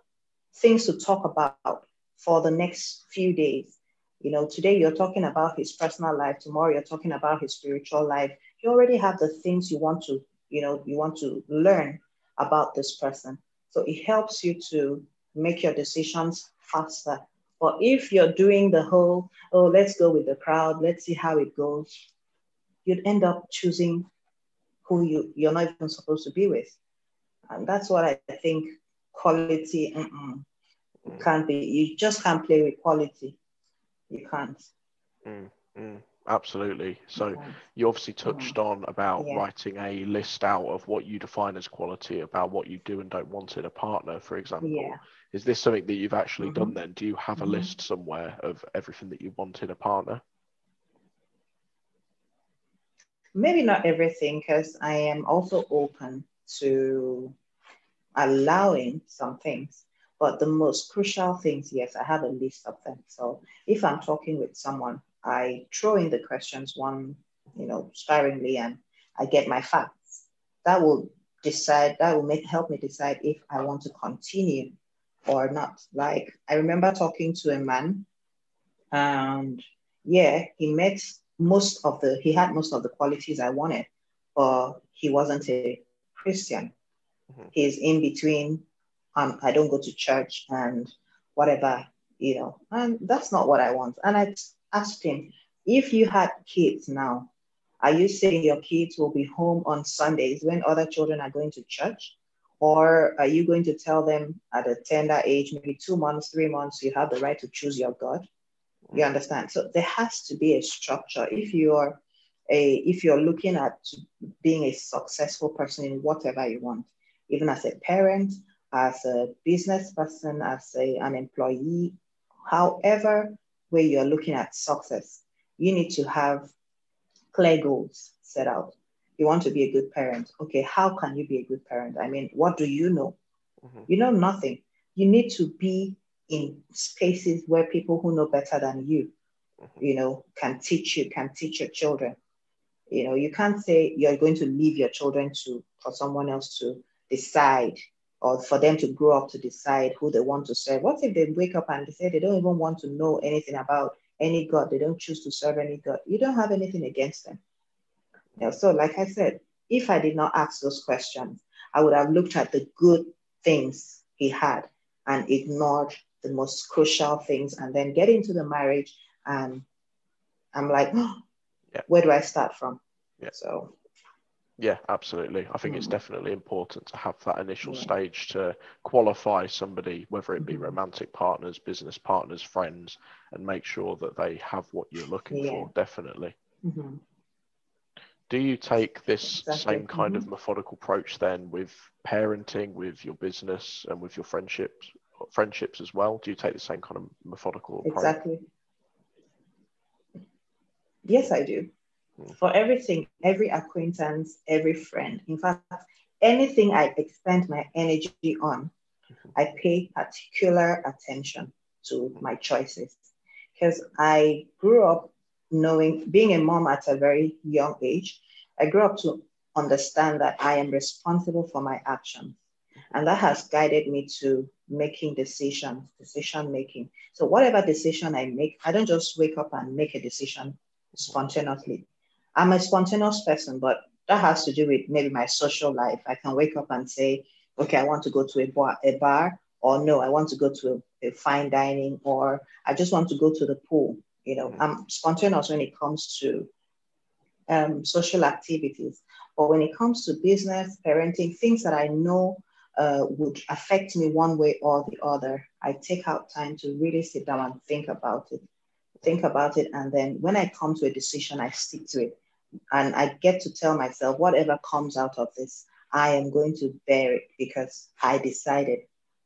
things to talk about for the next few days. You know, today you're talking about his personal life, tomorrow you're talking about his spiritual life. You already have the things you want to, you know, you want to learn about this person. So it helps you to make your decisions faster. But if you're doing the whole, oh, let's go with the crowd, let's see how it goes, you'd end up choosing who you, you're not even supposed to be with. And that's what I think quality mm. can't be. You just can't play with quality. You can't. Mm, mm, absolutely. So you obviously touched mm. on about yeah. writing a list out of what you define as quality, about what you do and don't want in a partner, for example. Yeah. Is this something that you've actually mm-hmm. done then? Do you have a mm-hmm. list somewhere of everything that you want in a partner? Maybe not everything, because I am also open to allowing some things. But the most crucial things, yes, I have a list of them. So if I'm talking with someone, I throw in the questions one, you know, sparingly, and I get my facts. That will decide, that will make help me decide if I want to continue or not. Like I remember talking to a man, and yeah, he met most of the, he had most of the qualities I wanted, but he wasn't a Christian. Mm-hmm. He's in between. Um, I don't go to church and whatever, you know, and that's not what I want. And I asked him, if you had kids now, are you saying your kids will be home on Sundays when other children are going to church? Or are you going to tell them at a tender age, maybe two months, three months, you have the right to choose your God? You understand? So there has to be a structure. If you're a if you're looking at being a successful person in whatever you want, even as a parent, as a business person, as a, an employee, however way you're looking at success, you need to have clear goals set out. You want to be a good parent. Okay, how can you be a good parent? I mean, what do you know? Mm-hmm. You know nothing. You need to be in spaces where people who know better than you, mm-hmm. you know, can teach you, can teach your children. You know, you can't say you're going to leave your children to for someone else to decide or for them to grow up to decide who they want to serve. What if they wake up and they say they don't even want to know anything about any God? They don't choose to serve any God. You don't have anything against them. You know, so, like I said, if I did not ask those questions, I would have looked at the good things he had and ignored the most crucial things and then get into the marriage and I'm like, oh, yeah. where do I start from? Yeah. So yeah, absolutely. I think mm. it's definitely important to have that initial yeah. stage to qualify somebody, whether it be mm-hmm. romantic partners, business partners, friends, and make sure that they have what you're looking yeah. for. Definitely. Mm-hmm. Do you take this exactly. same kind mm-hmm. of methodical approach then with parenting, with your business, and with your friendships, friendships as well? Do you take the same kind of methodical approach? Exactly. Yes, I do for everything, every acquaintance, every friend. In fact, anything I expend my energy on, I pay particular attention to my choices. because I grew up knowing, being a mom at a very young age, I grew up to understand that I am responsible for my actions. And that has guided me to making decisions, decision making. So whatever decision I make, I don't just wake up and make a decision spontaneously. I'm a spontaneous person, but that has to do with maybe my social life. I can wake up and say, okay, I want to go to a bar, a bar or no, I want to go to a, a fine dining, or I just want to go to the pool. You know, I'm spontaneous when it comes to um, social activities. But when it comes to business, parenting, things that I know uh, would affect me one way or the other, I take out time to really sit down and think about it. Think about it. And then when I come to a decision, I stick to it. And I get to tell myself, whatever comes out of this, I am going to bear it because I decided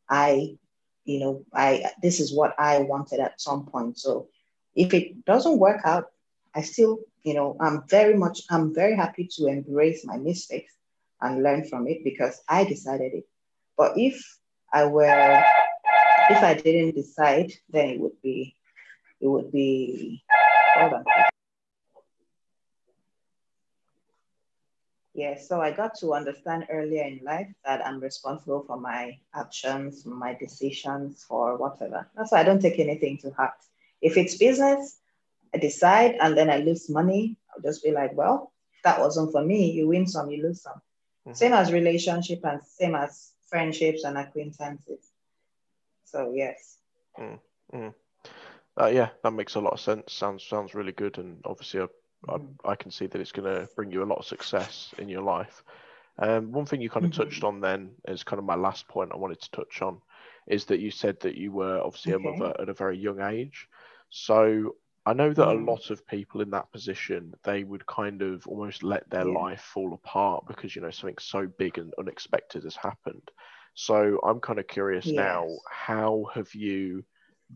I, you know, I this is what I wanted at some point. So if it doesn't work out, I still, you know, I'm very much, I'm very happy to embrace my mistakes and learn from it because I decided it. But if I were, if I didn't decide, then it would be, it would be, hold on. Yeah, so I got to understand earlier in life that I'm responsible for my actions, my decisions, for whatever. That's why I don't take anything to heart. If it's business, I decide and then I lose money, I'll just be like, well, that wasn't for me. You win some, you lose some. Mm-hmm. Same as relationship and same as friendships and acquaintances. So yes. Mm-hmm. Uh, yeah, that makes a lot of sense. Sounds sounds really good, and obviously, I. I, I, can see that it's going to bring you a lot of success in your life. Um, one thing you kind of mm-hmm. touched on then is kind of my last point I wanted to touch on is that you said that you were obviously okay. a mother at a very young age. So I know that mm. a lot of people in that position, they would kind of almost let their yeah. life fall apart because, you know, something so big and unexpected has happened. So I'm kind of curious yes. now, how have you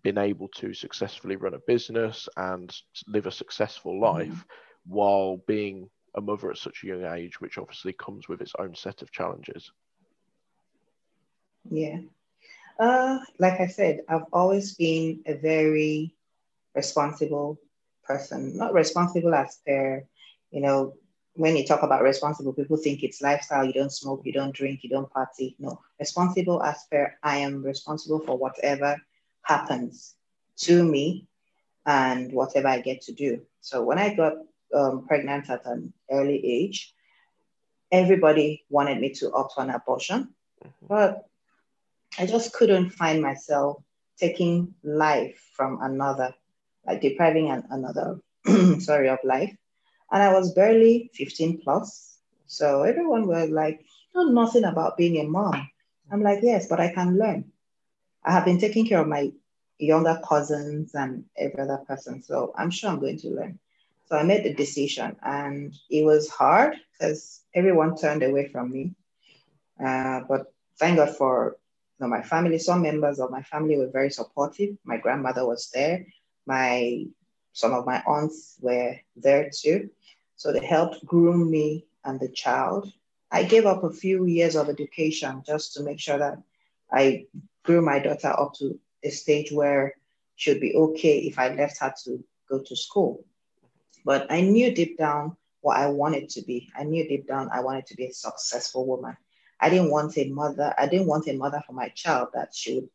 been able to successfully run a business and live a successful mm-hmm. life mm. while being a mother at such a young age, which obviously comes with its own set of challenges? Yeah. Uh, like I said, I've always been a very responsible person, not responsible as per, you know, when you talk about responsible, people think it's lifestyle. You don't smoke, you don't drink, you don't party. No, responsible as per I am responsible for whatever happens to me and whatever I get to do. So when I got um, pregnant at an early age, everybody wanted me to opt for an abortion, mm-hmm. but I just couldn't find myself taking life from another like depriving an, another, sorry, of life. And I was barely 15 plus. So everyone was like, know nothing about being a mom. I'm like, yes, but I can learn. I have been taking care of my younger cousins and every other person. So I'm sure I'm going to learn. So I made the decision and it was hard because everyone turned away from me. Uh, but thank God for you know, my family. Some members of my family were very supportive. My grandmother was there my some of my aunts were there too. So they helped groom me and the child. I gave up a few years of education just to make sure that I grew my daughter up to a stage where she'd be okay if I left her to go to school. But I knew deep down what I wanted to be. I knew deep down I wanted to be a successful woman. I didn't want a mother, I didn't want a mother for my child that she would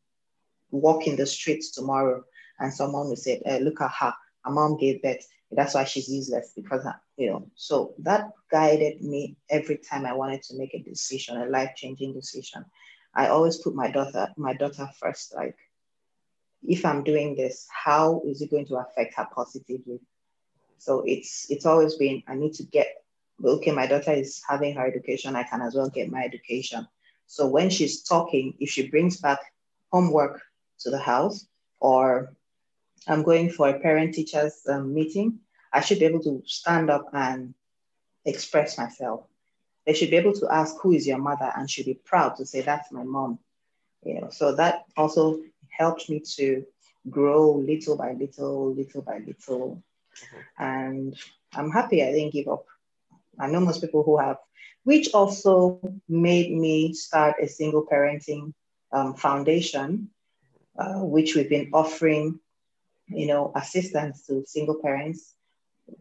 walk in the streets tomorrow and someone will say, eh, look at her, her mom gave birth. That's why she's useless because, you know, so that guided me every time I wanted to make a decision, a life-changing decision. I always put my daughter, my daughter first. Like, if I'm doing this, how is it going to affect her positively? So it's it's always been I need to get okay. My daughter is having her education. I can as well get my education. So when she's talking, if she brings back homework to the house or I'm going for a parent teachers um, meeting, I should be able to stand up and express myself. They should be able to ask, who is your mother? And should be proud to say, that's my mom. You know, so that also helped me to grow little by little, little by little. Mm-hmm. And I'm happy I didn't give up. I know most people who have, which also made me start a single parenting um, foundation, uh, which we've been offering you know, assistance to single parents,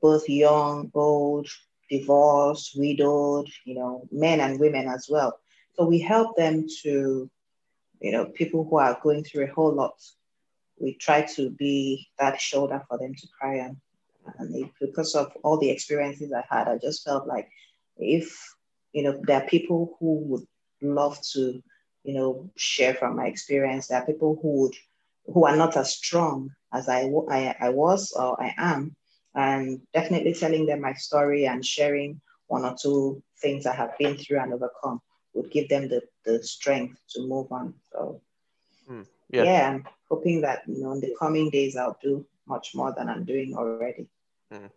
both young, old, divorced, widowed, you know, men and women as well. So we help them to, you know, people who are going through a whole lot. We try to be that shoulder for them to cry on. And it, because of all the experiences I had, I just felt like if, you know, there are people who would love to, you know, share from my experience, there are people who would, who are not as strong as I, I, I was or I am, and definitely telling them my story and sharing one or two things I have been through and overcome would give them the, the strength to move on. So, mm, yeah. yeah, I'm hoping that, you know, in the coming days, I'll do much more than I'm doing already. Mm.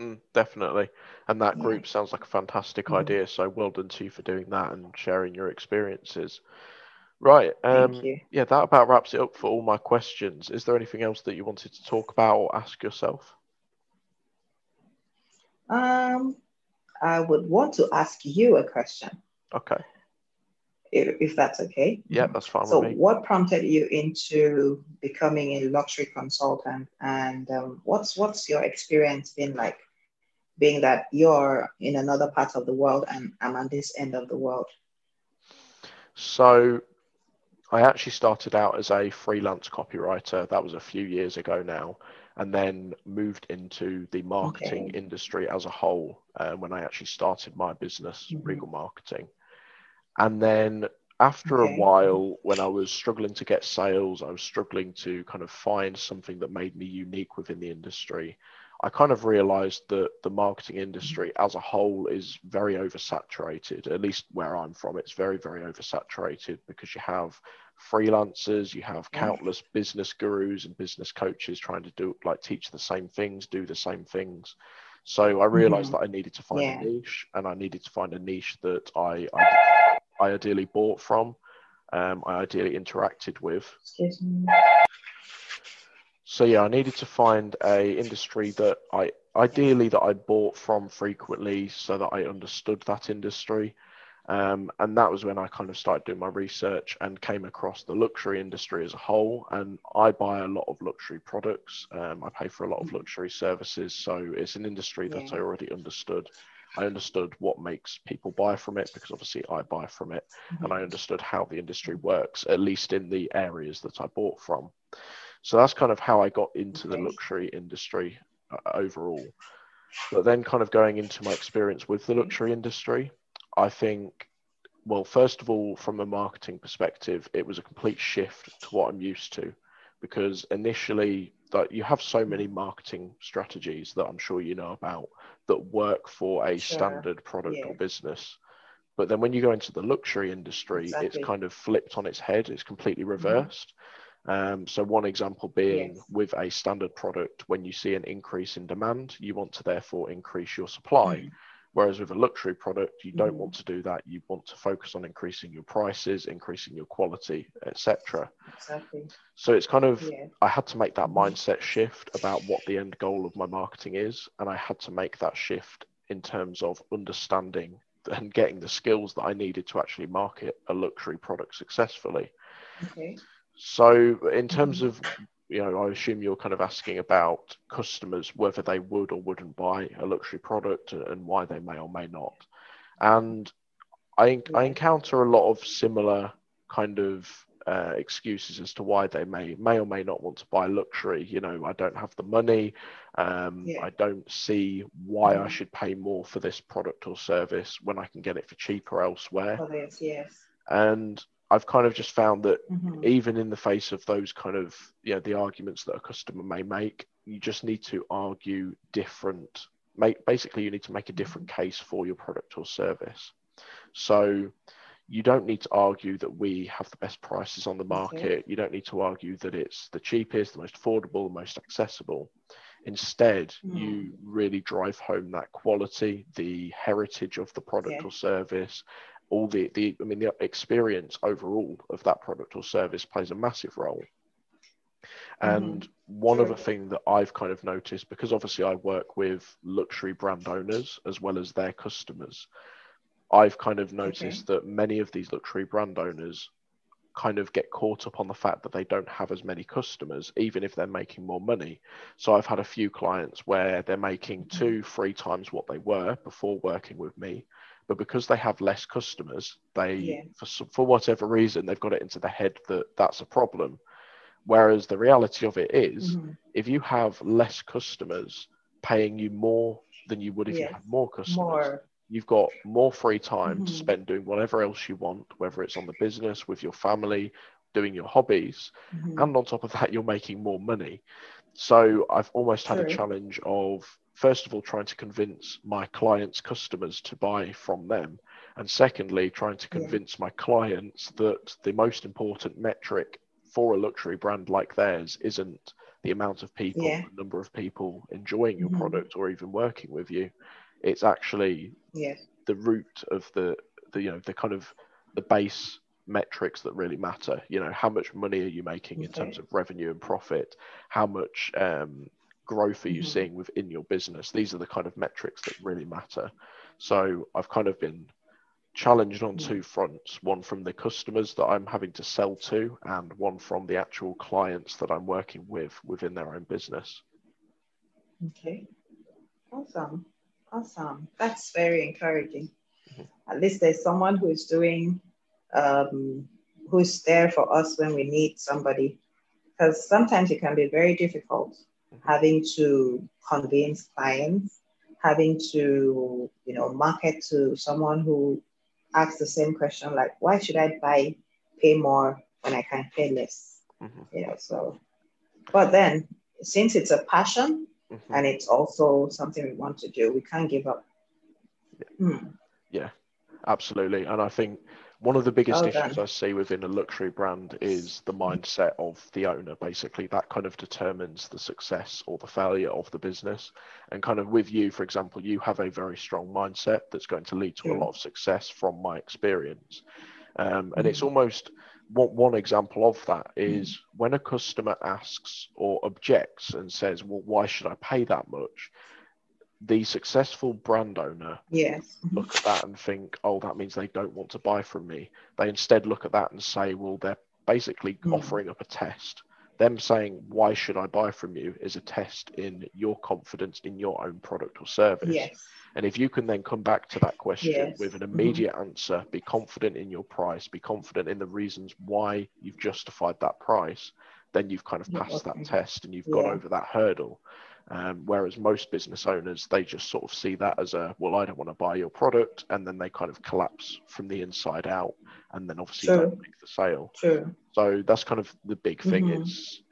Mm, definitely. And that group yeah. sounds like a fantastic mm. idea. So well done to you for doing that and sharing your experiences. Right. Um, yeah, that about wraps it up for all my questions. Is there anything else that you wanted to talk about or ask yourself? Um, I would want to ask you a question. Okay. If, if that's okay. Yeah, that's fine. So, what prompted you into becoming a luxury consultant, and um, what's what's your experience been like, being that you're in another part of the world and I'm on this end of the world? So, I actually started out as a freelance copywriter. That was a few years ago now and then moved into the marketing okay. industry as a whole uh, when I actually started my business, mm-hmm. Regal Marketing. And then after okay. a while, when I was struggling to get sales, I was struggling to kind of find something that made me unique within the industry. I kind of realized that the marketing industry as a whole is very oversaturated, at least where I'm from. It's very, very oversaturated because you have freelancers, you have countless business gurus and business coaches trying to do like teach the same things, do the same things. So I realized mm-hmm. that I needed to find yeah. a niche and I needed to find a niche that I, I, I ideally bought from, um, I ideally interacted with. So yeah, I needed to find a industry that I ideally that I bought from frequently so that I understood that industry. Um, and that was when I kind of started doing my research and came across the luxury industry as a whole. And I buy a lot of luxury products. Um, I pay for a lot of mm-hmm. luxury services. So it's an industry that yeah. I already understood. I understood what makes people buy from it because obviously I buy from it. Mm-hmm. And I understood how the industry works, at least in the areas that I bought from. So that's kind of how I got into the luxury industry uh, overall. But then, kind of going into my experience with the luxury industry, I think, well, first of all, from a marketing perspective, it was a complete shift to what I'm used to, because initially, that you have so many marketing strategies that I'm sure you know about that work for a sure. standard product yeah. or business. But then when you go into the luxury industry, exactly. it's kind of flipped on its head. It's completely mm-hmm. reversed. Mm-hmm. Um, so one example being yes. with a standard product, when you see an increase in demand, you want to therefore increase your supply. Mm-hmm. Whereas with a luxury product, you don't mm. want to do that. You want to focus on increasing your prices, increasing your quality, etc. Exactly. So it's kind of yeah. I had to make that mindset shift about what the end goal of my marketing is, and I had to make that shift in terms of understanding and getting the skills that I needed to actually market a luxury product successfully. Okay. So in terms mm-hmm. of you know, I assume you're kind of asking about customers whether they would or wouldn't buy a luxury product and why they may or may not. And I, I encounter a lot of similar kind of uh, excuses as to why they may may or may not want to buy luxury. You know, I don't have the money. Um, yeah. I don't see why mm-hmm. I should pay more for this product or service when I can get it for cheaper elsewhere. Obvious, yes. And I've kind of just found that mm-hmm. even in the face of those kind of you know the arguments that a customer may make, you just need to argue different. Make basically you need to make a different mm-hmm. case for your product or service. So you don't need to argue that we have the best prices on the market. Okay. You don't need to argue that it's the cheapest, the most affordable, the most accessible. Instead, mm. you really drive home that quality, the heritage of the product or service, all the the I mean the experience overall of that product or service plays a massive role. And mm-hmm. one sure. other thing that I've kind of noticed, because obviously I work with luxury brand owners as well as their customers, I've kind of noticed okay. that many of these luxury brand owners kind of get caught up on the fact that they don't have as many customers, even if they're making more money. So I've had a few clients where they're making Mm-hmm. two, three times what they were before working with me. But because they have less customers, they, Yeah. for, for whatever reason, they've got it into their head that that's a problem. Whereas the reality of it is, Mhm. if you have less customers paying you more than you would if you Yes. had more customers, More. You've got more free time to Mhm. spend doing whatever else you want, whether it's on the business, with your family, doing your hobbies. Mhm. And on top of that, you're making more money. So I've almost had a challenge of, first of all, trying to convince my clients' customers to buy from them. And secondly, trying to Yeah. convince my clients that the most important metric for a luxury brand like theirs isn't the amount of people, Yeah. the number of people enjoying your Mhm. product or even working with you. It's actually Yes. the root of the, the you know the kind of the base metrics that really matter you know how much money are you making in terms of revenue and profit how much um, growth are you Mhm. seeing within your business these are the kind of metrics that really matter so i've kind of been challenged on two fronts one from the customers that i'm having to sell to and one from the actual clients that i'm working with within their own business Okay. Awesome. Awesome. That's very encouraging. At least there's someone who is doing, um, who's there for us when we need somebody. Because sometimes it can be very difficult having to convince clients, having to, you know, market to someone who asks the same question like, why should I buy, pay more when I can pay less? Mhm. You know, so, but then since it's a passion, Mhm. and it's also something we want to do. We can't give up. Yeah, Absolutely. And I think one of the biggest Well issues. I see within a luxury brand is the mindset of the owner. Basically, that kind of determines the success or the failure of the business. And kind of with you, for example, you have a very strong mindset that's going to lead to a lot of success from my experience. Um, and it's Mhm. almost one, one example of that is when a customer asks or objects and says, Well, why should I pay that much? The successful brand owner Yes. Look at that and think, oh, that means they don't want to buy from me. They instead look at that and say, well, they're basically Hmm. offering up a test. Them saying, why should I buy from you is a test in your confidence in your own product or service. Yes. And if you can then come back to that question Yes. with an Mhm. immediate answer, be confident in your price, be confident in the reasons why you've justified that price, then you've kind of Yeah, passed that test and you've got over that hurdle. Um, whereas most business owners, they just sort of see that as a, well, I don't want to buy your product. And then they kind of collapse from the inside out and then obviously True. don't make the sale. True. So that's kind of the big thing Mhm. is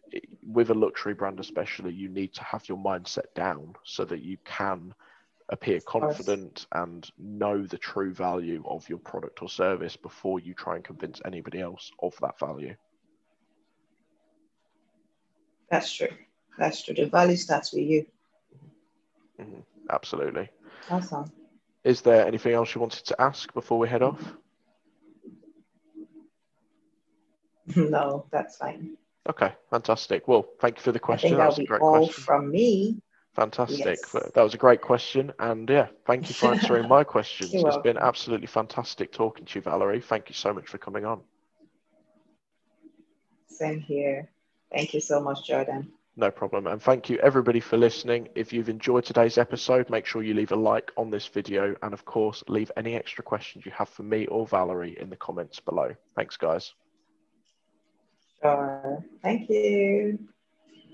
with a luxury brand, especially, you need to have your mindset down so that you can appear confident and know the true value of your product or service before you try and convince anybody else of that value. That's true. That's true. The value starts with you. Mhm. Absolutely. Awesome. Is there anything else you wanted to ask before we head off? no, that's fine. Okay, fantastic. Well, thank you for the question. I think That that'll was a be great all question. from me. Fantastic. Yes. That was a great question. And yeah, thank you for answering my questions. You're It's been absolutely fantastic talking to you, Valerie. Thank you so much for coming on. Same here. Thank you so much, Jordan. No problem. And thank you everybody for listening. If you've enjoyed today's episode, make sure you leave a like on this video. And of course, leave any extra questions you have for me or Valerie in the comments below. Thanks, guys. Sure. Thank you.